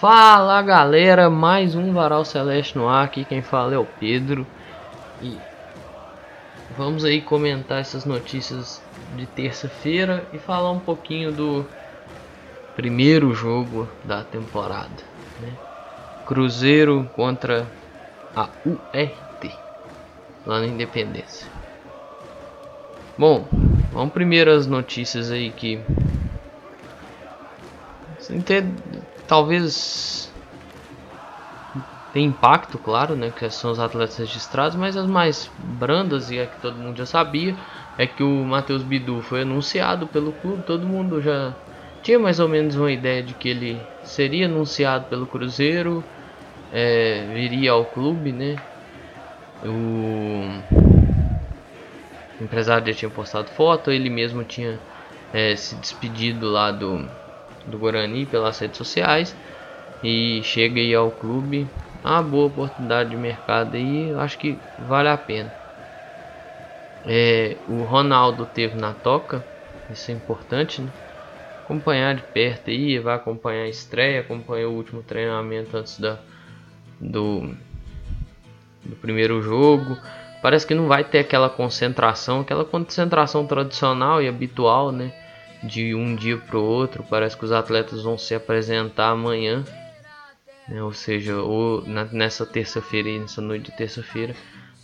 Fala galera, mais um Varal Celeste no ar, aqui quem fala é o Pedro e vamos aí comentar essas notícias de terça-feira e falar um pouquinho do primeiro jogo da temporada, né? Cruzeiro contra a URT lá na Independência. Bom, vamos primeiro as notícias aí que ter talvez tem impacto, claro, né, que são os atletas registrados, mas as mais brandas e a que todo mundo já sabia é que o Matheus Bidu foi anunciado pelo clube, todo mundo já tinha mais ou menos uma ideia de que ele seria anunciado pelo Cruzeiro, é, viria ao clube, né? O empresário já tinha postado foto, ele mesmo tinha é, se despedido lá do do Guarani pelas redes sociais e chega aí ao clube, uma boa oportunidade de mercado aí, acho que vale a pena. É, o Ronaldo teve na toca, isso é importante, né? Acompanhar de perto aí, vai acompanhar a estreia, acompanhou o último treinamento antes da, do, do primeiro jogo. Parece que não vai ter aquela concentração, aquela concentração tradicional e habitual, né? De um dia para o outro. Parece que os atletas vão se apresentar amanhã, né? ou seja, ou na, nessa terça-feira e nessa noite de terça-feira,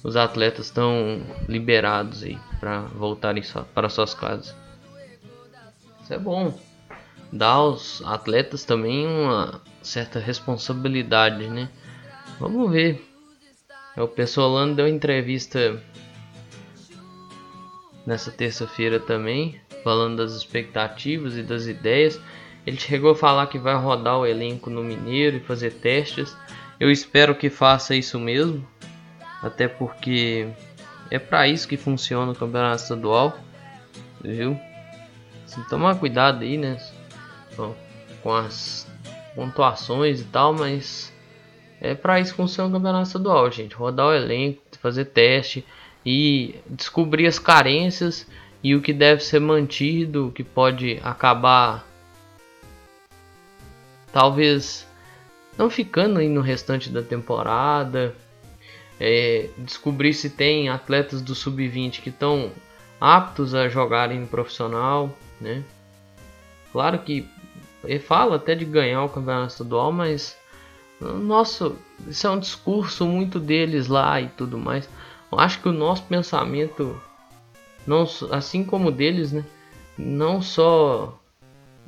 os atletas estão liberados aí para voltarem para suas casas. Isso é bom. Dá aos atletas também uma certa responsabilidade, né? Vamos ver. O Pessolano deu entrevista nessa terça-feira também falando das expectativas e das ideias. Ele chegou a falar que vai rodar o elenco no Mineiro e fazer testes. Eu espero que faça isso mesmo, até porque é para isso que funciona o campeonato estadual, viu? Assim, tomar cuidado aí, né? Com as pontuações e tal, mas é para isso que funciona o campeonato estadual, gente. Rodar o elenco, fazer teste e descobrir as carências e o que deve ser mantido, que pode acabar talvez não ficando aí no restante da temporada. É, descobrir se tem atletas do sub-20 que estão aptos a jogarem no profissional, né? Claro que ele fala até de ganhar o campeonato estadual, mas nossa, isso é um discurso muito deles lá e tudo mais. Eu acho que o nosso pensamento não assim como deles, né? Não só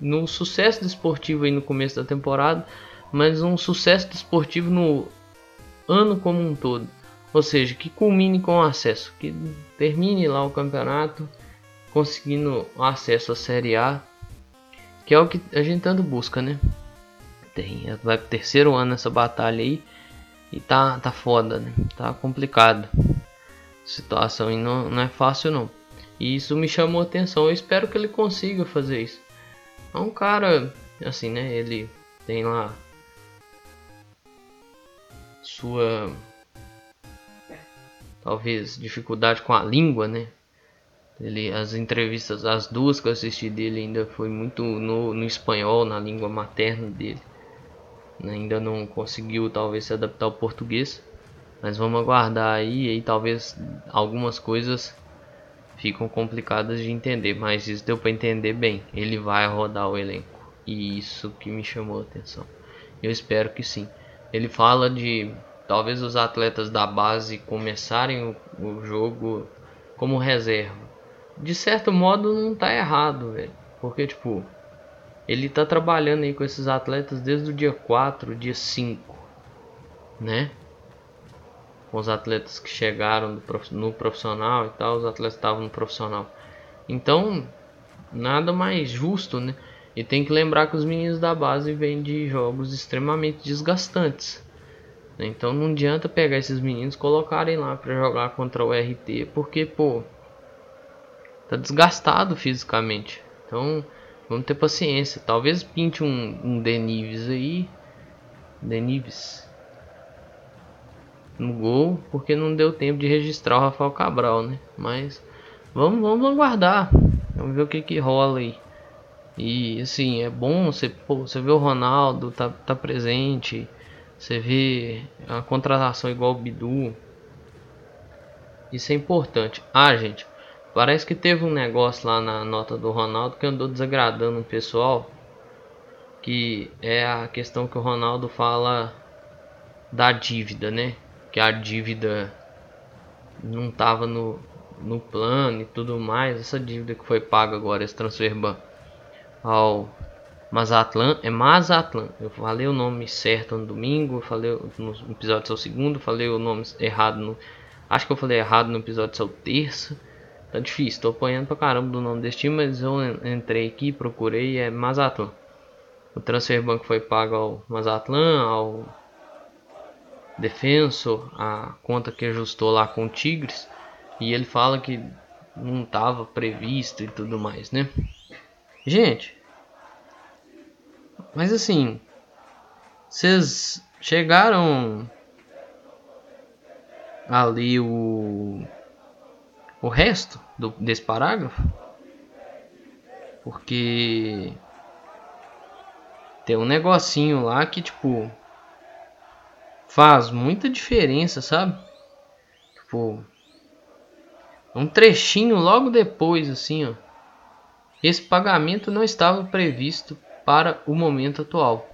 no sucesso desportivo aí no começo da temporada, mas um sucesso desportivo no ano como um todo. Ou seja, que culmine com o acesso, que termine lá o campeonato conseguindo acesso à Série A, que é o que a gente tanto busca, né? Tem, vai pro terceiro ano essa batalha aí e tá, tá foda, né? Tá complicado. A situação aí não, não é fácil não. E isso me chamou a atenção. Eu espero que ele consiga fazer isso. É um cara, assim, né? Ele tem lá sua talvez dificuldade com a língua, né? Ele, as entrevistas, as duas que eu assisti dele ainda foi muito no, no espanhol, na língua materna dele. Ainda não conseguiu talvez se adaptar ao português. Mas vamos aguardar aí, aí talvez algumas coisas ficam complicadas de entender, mas isso deu para entender bem. Ele vai rodar o elenco e isso que me chamou a atenção. Eu espero que sim. Ele fala de talvez os atletas da base começarem o, o jogo como reserva. De certo modo não tá errado, velho. Porque tipo, ele tá trabalhando aí com esses atletas desde o dia 4, dia 5, né? Com os atletas que chegaram no profissional e tal, os atletas estavam no profissional. Então, nada mais justo, né? E tem que lembrar que os meninos da base vêm de jogos extremamente desgastantes. Então não adianta pegar esses meninos colocarem lá para jogar contra o RT, porque pô, tá desgastado fisicamente. Então vamos ter paciência. Talvez pinte um, um Denives aí, Denives, no gol, porque não deu tempo de registrar o Rafael Cabral, né? Mas vamos, vamos aguardar. Vamos ver o que que rola aí. E assim, é bom você, pô, você ver o Ronaldo tá, tá presente, você vê a contratação igual o Bidu. Isso é importante. Ah, gente, parece que teve um negócio lá na nota do Ronaldo que andou desagradando o pessoal. Que é a questão que o Ronaldo fala da dívida, né? Que a dívida não tava no, no plano e tudo mais. Essa dívida que foi paga agora, esse transfer ban ao Mazatlan, é Mazatlan. Eu falei o nome certo no domingo, falei no episódio seu segundo, falei o nome errado no. Acho que eu falei errado no episódio seu terça. Tá difícil, tô apanhando pra caramba do nome desse time, mas eu entrei aqui, procurei é Mazatlan. O transfer banco foi pago ao Mazatlan, ao Defensor, a conta que ajustou lá com o Tigres. E ele fala que não estava previsto e tudo mais, né? Gente, mas assim, vocês chegaram ali o o resto do, desse parágrafo? Porque tem um negocinho lá que tipo faz muita diferença, sabe? Tipo, um trechinho logo depois assim, ó. Esse pagamento não estava previsto para o momento atual.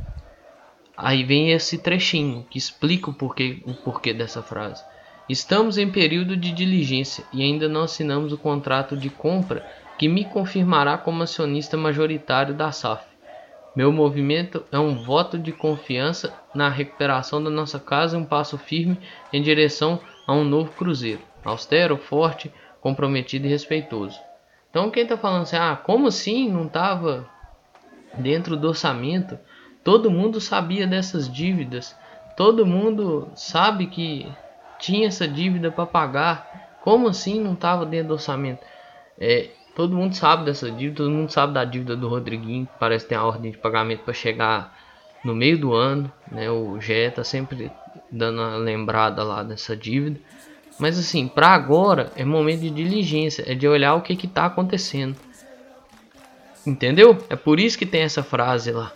Aí vem esse trechinho que explica o porquê, o porquê dessa frase. Estamos em período de diligência e ainda não assinamos o contrato de compra que me confirmará como acionista majoritário da SAF. Meu movimento é um voto de confiança na recuperação da nossa casa e um passo firme em direção a um novo cruzeiro, austero, forte, comprometido e respeitoso. Então quem está falando assim, ah, como assim não estava dentro do orçamento. Todo mundo sabia dessas dívidas. Todo mundo sabe que tinha essa dívida para pagar. Como assim não estava dentro do orçamento? É, todo mundo sabe dessa dívida. Todo mundo sabe da dívida do Rodriguinho. Que parece ter a ordem de pagamento para chegar no meio do ano. Né? O GE está sempre dando uma lembrada lá dessa dívida. Mas assim, para agora é momento de diligência, é de olhar o que está acontecendo. Entendeu? É por isso que tem essa frase lá.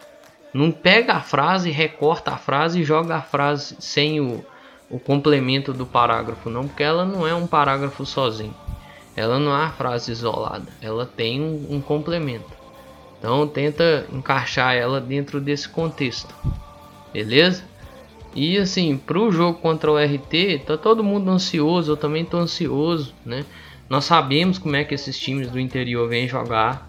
Não pega a frase, recorta a frase e joga a frase sem o, o complemento do parágrafo, não, porque ela não é um parágrafo sozinho. Ela não é uma frase isolada, ela tem um, um complemento. Então tenta encaixar ela dentro desse contexto, beleza? E assim, para o jogo contra o RT, tá todo mundo ansioso, eu também tô ansioso, né? Nós sabemos como é que esses times do interior vêm jogar,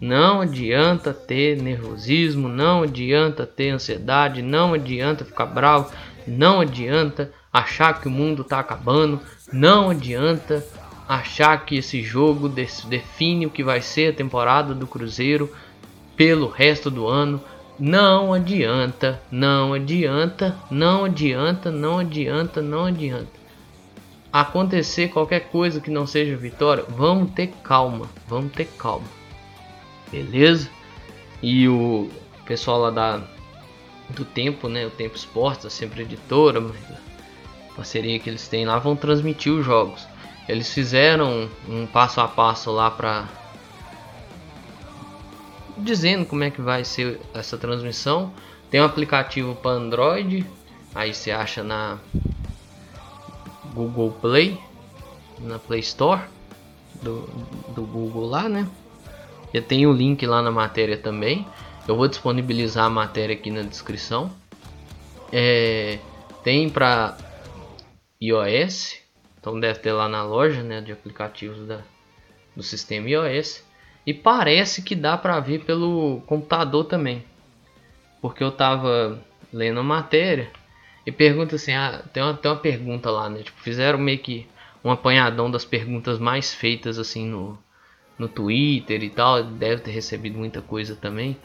não adianta ter nervosismo, não adianta ter ansiedade, não adianta ficar bravo, não adianta achar que o mundo está acabando, não adianta achar que esse jogo define o que vai ser a temporada do Cruzeiro pelo resto do ano. Não adianta, não adianta, não adianta, não adianta, não adianta. Acontecer qualquer coisa que não seja vitória, vamos ter calma, vamos ter calma beleza? E o pessoal lá da do Tempo, né? O Tempo Esportes, sempre editora, mas a parceria que eles têm lá vão transmitir os jogos. Eles fizeram um passo a passo lá para dizendo como é que vai ser essa transmissão. Tem um aplicativo para Android, aí você acha na Google Play, na Play Store do, do Google lá, né? Eu tenho o link lá na matéria também. Eu vou disponibilizar a matéria aqui na descrição. É, tem para iOS, então deve ter lá na loja né, de aplicativos da, do sistema iOS. E parece que dá para ver pelo computador também. Porque eu tava lendo a matéria e pergunta assim, ah, tem, uma, tem uma pergunta lá, né? Tipo, fizeram meio que um apanhadão das perguntas mais feitas assim no, no Twitter e tal, deve ter recebido muita coisa também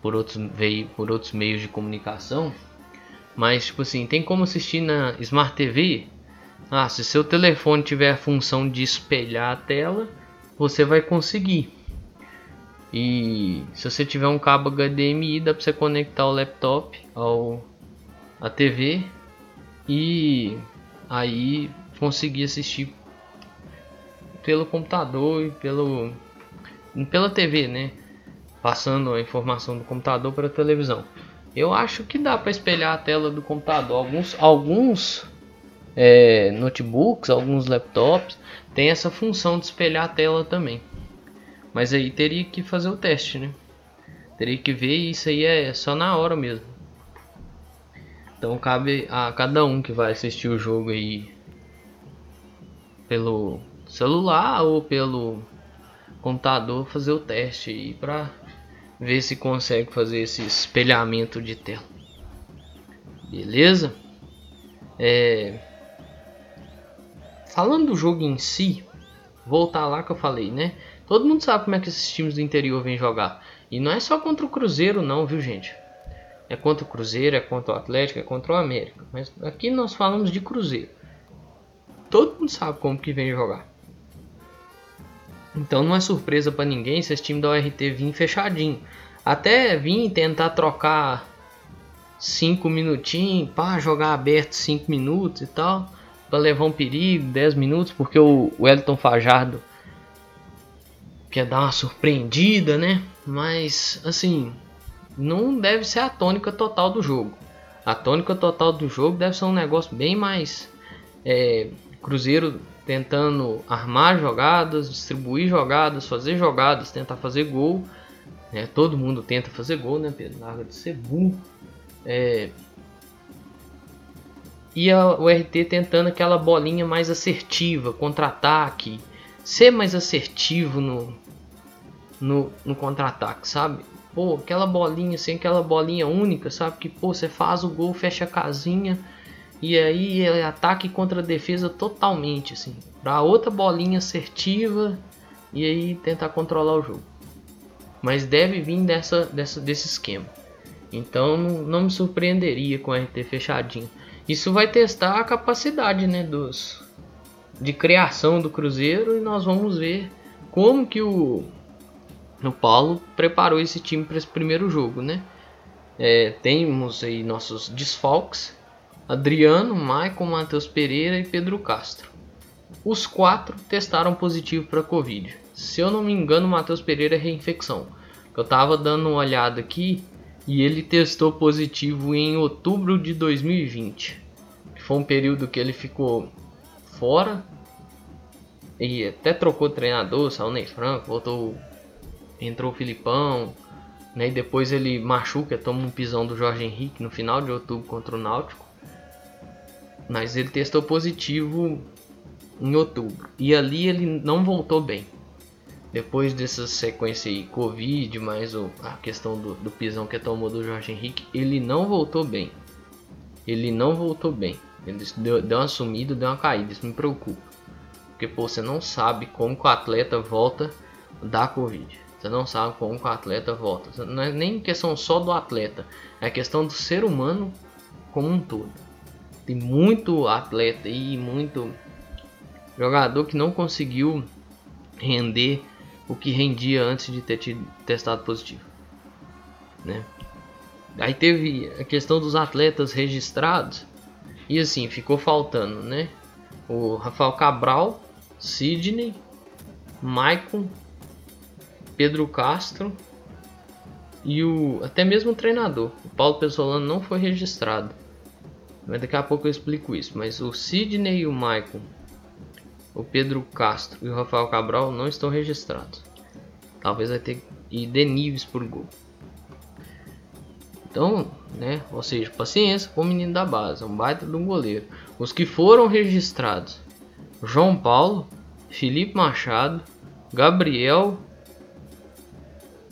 por outros, veio, por outros meios de comunicação. Mas, tipo assim, tem como assistir na Smart TV? Ah, se seu telefone tiver a função de espelhar a tela, você vai conseguir. E se você tiver um cabo HDMI, dá para você conectar o laptop ao a TV e aí conseguir assistir pelo computador e pelo pela TV, né? passando a informação do computador para a televisão. Eu acho que dá para espelhar a tela do computador. Alguns, alguns é, notebooks, alguns laptops tem essa função de espelhar a tela também. Mas aí teria que fazer o teste, né? Teria que ver isso aí é só na hora mesmo. Então cabe a cada um que vai assistir o jogo aí pelo celular ou pelo computador fazer o teste aí para ver se consegue fazer esse espelhamento de tela. Beleza? É... Falando do jogo em si, voltar lá que eu falei, né? Todo mundo sabe como é que esses times do interior vêm jogar. E não é só contra o Cruzeiro não, viu gente? É contra o Cruzeiro, é contra o Atlético, é contra o América. Mas aqui nós falamos de Cruzeiro. Todo mundo sabe como que vem jogar. Então não é surpresa para ninguém se esse time da URT vir fechadinho. Até vir tentar trocar 5 minutinhos, para jogar aberto 5 minutos e tal, para levar um perigo, 10 minutos, porque o Wellington Fajardo quer dar uma surpreendida, né? Mas assim, não deve ser a tônica total do jogo. A tônica total do jogo deve ser um negócio bem mais é, Cruzeiro tentando armar jogadas, distribuir jogadas, fazer jogadas, tentar fazer gol. Né? Todo mundo tenta fazer gol, né, Pedro? Larga de ser burro. É... E a, o RT tentando aquela bolinha mais assertiva, contra-ataque, ser mais assertivo no, no, no contra-ataque, sabe? Pô, aquela bolinha assim, aquela bolinha única, sabe? Que pô, você faz o gol, fecha a casinha e aí é ataque contra defesa totalmente, assim. Pra outra bolinha assertiva e aí tentar controlar o jogo. Mas deve vir dessa, dessa, desse esquema. Então não me surpreenderia com a RT fechadinho. Isso vai testar a capacidade né, dos, de criação do Cruzeiro e nós vamos ver como que o, o Paulo preparou esse time para esse primeiro jogo. Né? É, temos aí nossos desfalques Adriano, Maicon, Matheus Pereira e Pedro Castro. Os quatro testaram positivo para Covid. Se eu não me engano, Matheus Pereira é reinfecção. Eu estava dando uma olhada aqui e ele testou positivo em outubro de 2020. Foi um período que ele ficou fora e até trocou treinador, saiu Ney Franco, voltou, entrou o Filipão, né? E depois ele machuca, toma um pisão do Jorge Henrique no final de outubro contra o Náutico. Mas ele testou positivo em outubro. E ali ele não voltou bem. Depois dessa sequência aí, Covid, mais o, a questão do, do pisão que tomou do Jorge Henrique, ele não voltou bem. Ele não voltou bem. Ele deu, deu uma sumida, deu uma caída. Isso me preocupa. Porque pô, você não sabe como o atleta volta da Covid. Você não sabe como o atleta volta. Não é nem questão só do atleta. É questão do ser humano como um todo. Tem muito atleta e muito jogador que não conseguiu render o que rendia antes de ter tido testado positivo, né? Aí teve a questão dos atletas registrados e assim ficou faltando, né? O Rafael Cabral, Sidney, Maicon, Pedro Castro e o até mesmo o treinador. O Paulo Pessolano não foi registrado. Mas daqui a pouco eu explico isso. Mas o Sidney e o Michael, o Pedro Castro e o Rafael Cabral não estão registrados. Talvez vai ter e dê níveis por gol. Então, né? Ou seja, paciência com o menino da base, um baita de um goleiro. Os que foram registrados: João Paulo, Felipe Machado, Gabriel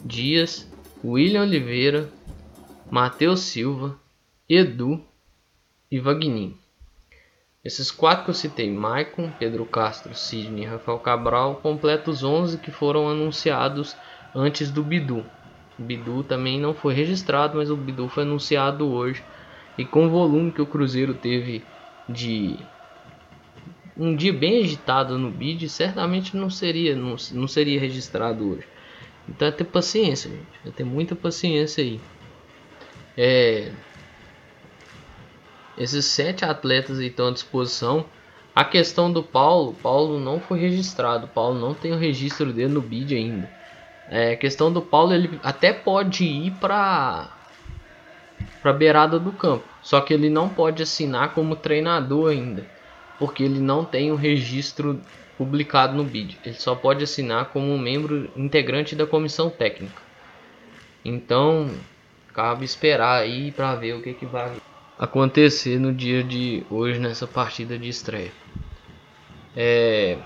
Dias, William Oliveira, Matheus Silva, Edu, e Vagnin. Esses quatro que eu citei, Maicon, Pedro Castro, Sidney e Rafael Cabral, completam os 11 que foram anunciados antes do Bidu. O Bidu também não foi registrado, mas o Bidu foi anunciado hoje. E com o volume que o Cruzeiro teve de um dia bem agitado no bid, certamente não seria, não, não seria registrado hoje. Então é ter paciência, gente. É ter muita paciência aí. É, esses sete atletas estão à disposição. A questão do Paulo, Paulo não foi registrado. Paulo não tem o registro dele no BID ainda. É questão do Paulo, ele até pode ir para para beirada do campo, só que ele não pode assinar como treinador ainda, porque ele não tem o registro publicado no BID. Ele só pode assinar como membro integrante da comissão técnica. Então, cabe esperar aí para ver o que, que vai acontecer no dia de hoje nessa partida de estreia. É,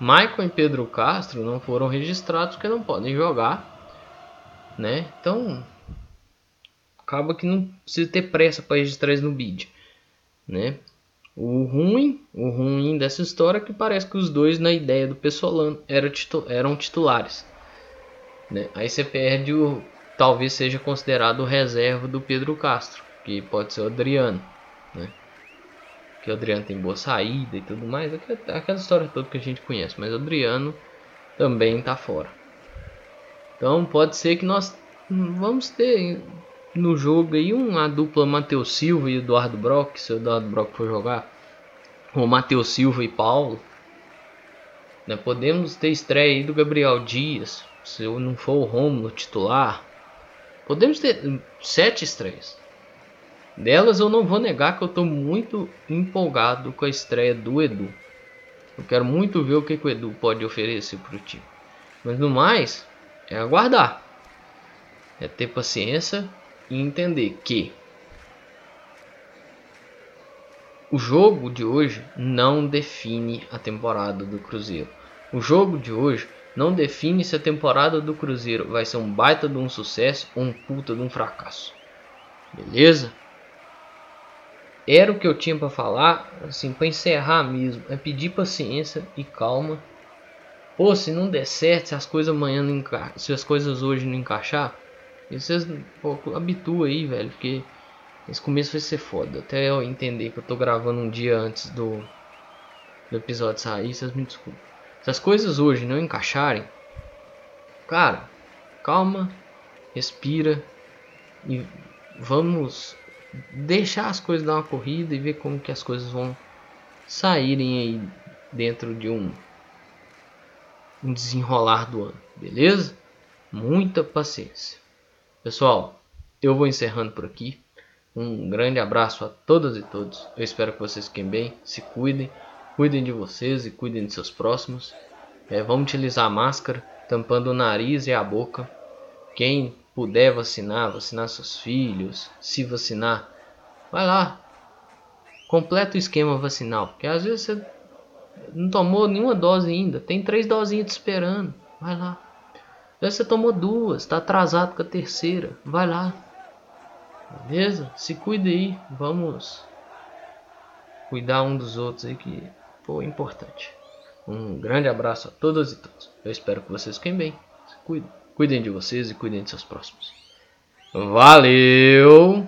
Michael e Pedro Castro não foram registrados porque não podem jogar, né? Então acaba que não precisa ter pressa para registrar eles no bid, né? O ruim, o ruim dessa história é que parece que os dois na ideia do Pessolano eram, titu eram titulares, né? Aí você perde o talvez seja considerado o reserva do Pedro Castro, que pode ser o Adriano, né? que o Adriano tem boa saída e tudo mais, aquela história toda que a gente conhece, mas o Adriano também está fora. Então pode ser que nós vamos ter no jogo aí uma dupla Matheus Silva e Eduardo Brock, se o Eduardo Brock for jogar, ou Matheus Silva e Paulo. Né? Podemos ter estreia aí do Gabriel Dias, se não for o Romulo titular. Podemos ter sete estreias. Delas eu não vou negar que eu estou muito empolgado com a estreia do Edu. Eu quero muito ver o que, que o Edu pode oferecer para o time. Mas no mais, é aguardar. É ter paciência e entender que o jogo de hoje não define a temporada do Cruzeiro. O jogo de hoje não define se a temporada do Cruzeiro vai ser um baita de um sucesso ou um puta de um fracasso. Beleza? Era o que eu tinha para falar, assim, para encerrar mesmo, é pedir paciência e calma. Ou se não der certo, se as coisas amanhã não enca... se as coisas hoje não encaixar, vocês pô, habitua aí, velho, porque esse começo vai ser foda. Até eu entender que eu tô gravando um dia antes do, do episódio sair, vocês me desculpem. Se as coisas hoje não encaixarem, cara, calma, respira e vamos deixar as coisas dar uma corrida e ver como que as coisas vão saírem aí dentro de um, um desenrolar do ano, beleza? Muita paciência. Pessoal, eu vou encerrando por aqui. Um grande abraço a todas e todos. Eu espero que vocês fiquem bem, se cuidem, cuidem de vocês e cuidem de seus próximos. É, vamos utilizar a máscara, tampando o nariz e a boca. Quem puder vacinar, vacinar seus filhos, se vacinar, vai lá. Completa o esquema vacinal, porque às vezes você não tomou nenhuma dose ainda, tem três dosinhas te esperando, vai lá. Às vezes você tomou duas, está atrasado com a terceira, vai lá. Beleza? Se cuida aí, vamos cuidar um dos outros aí que foi importante. Um grande abraço a todas e todos. Eu espero que vocês fiquem bem. Se cuidem. Cuidem de vocês e cuidem de seus próximos. Valeu!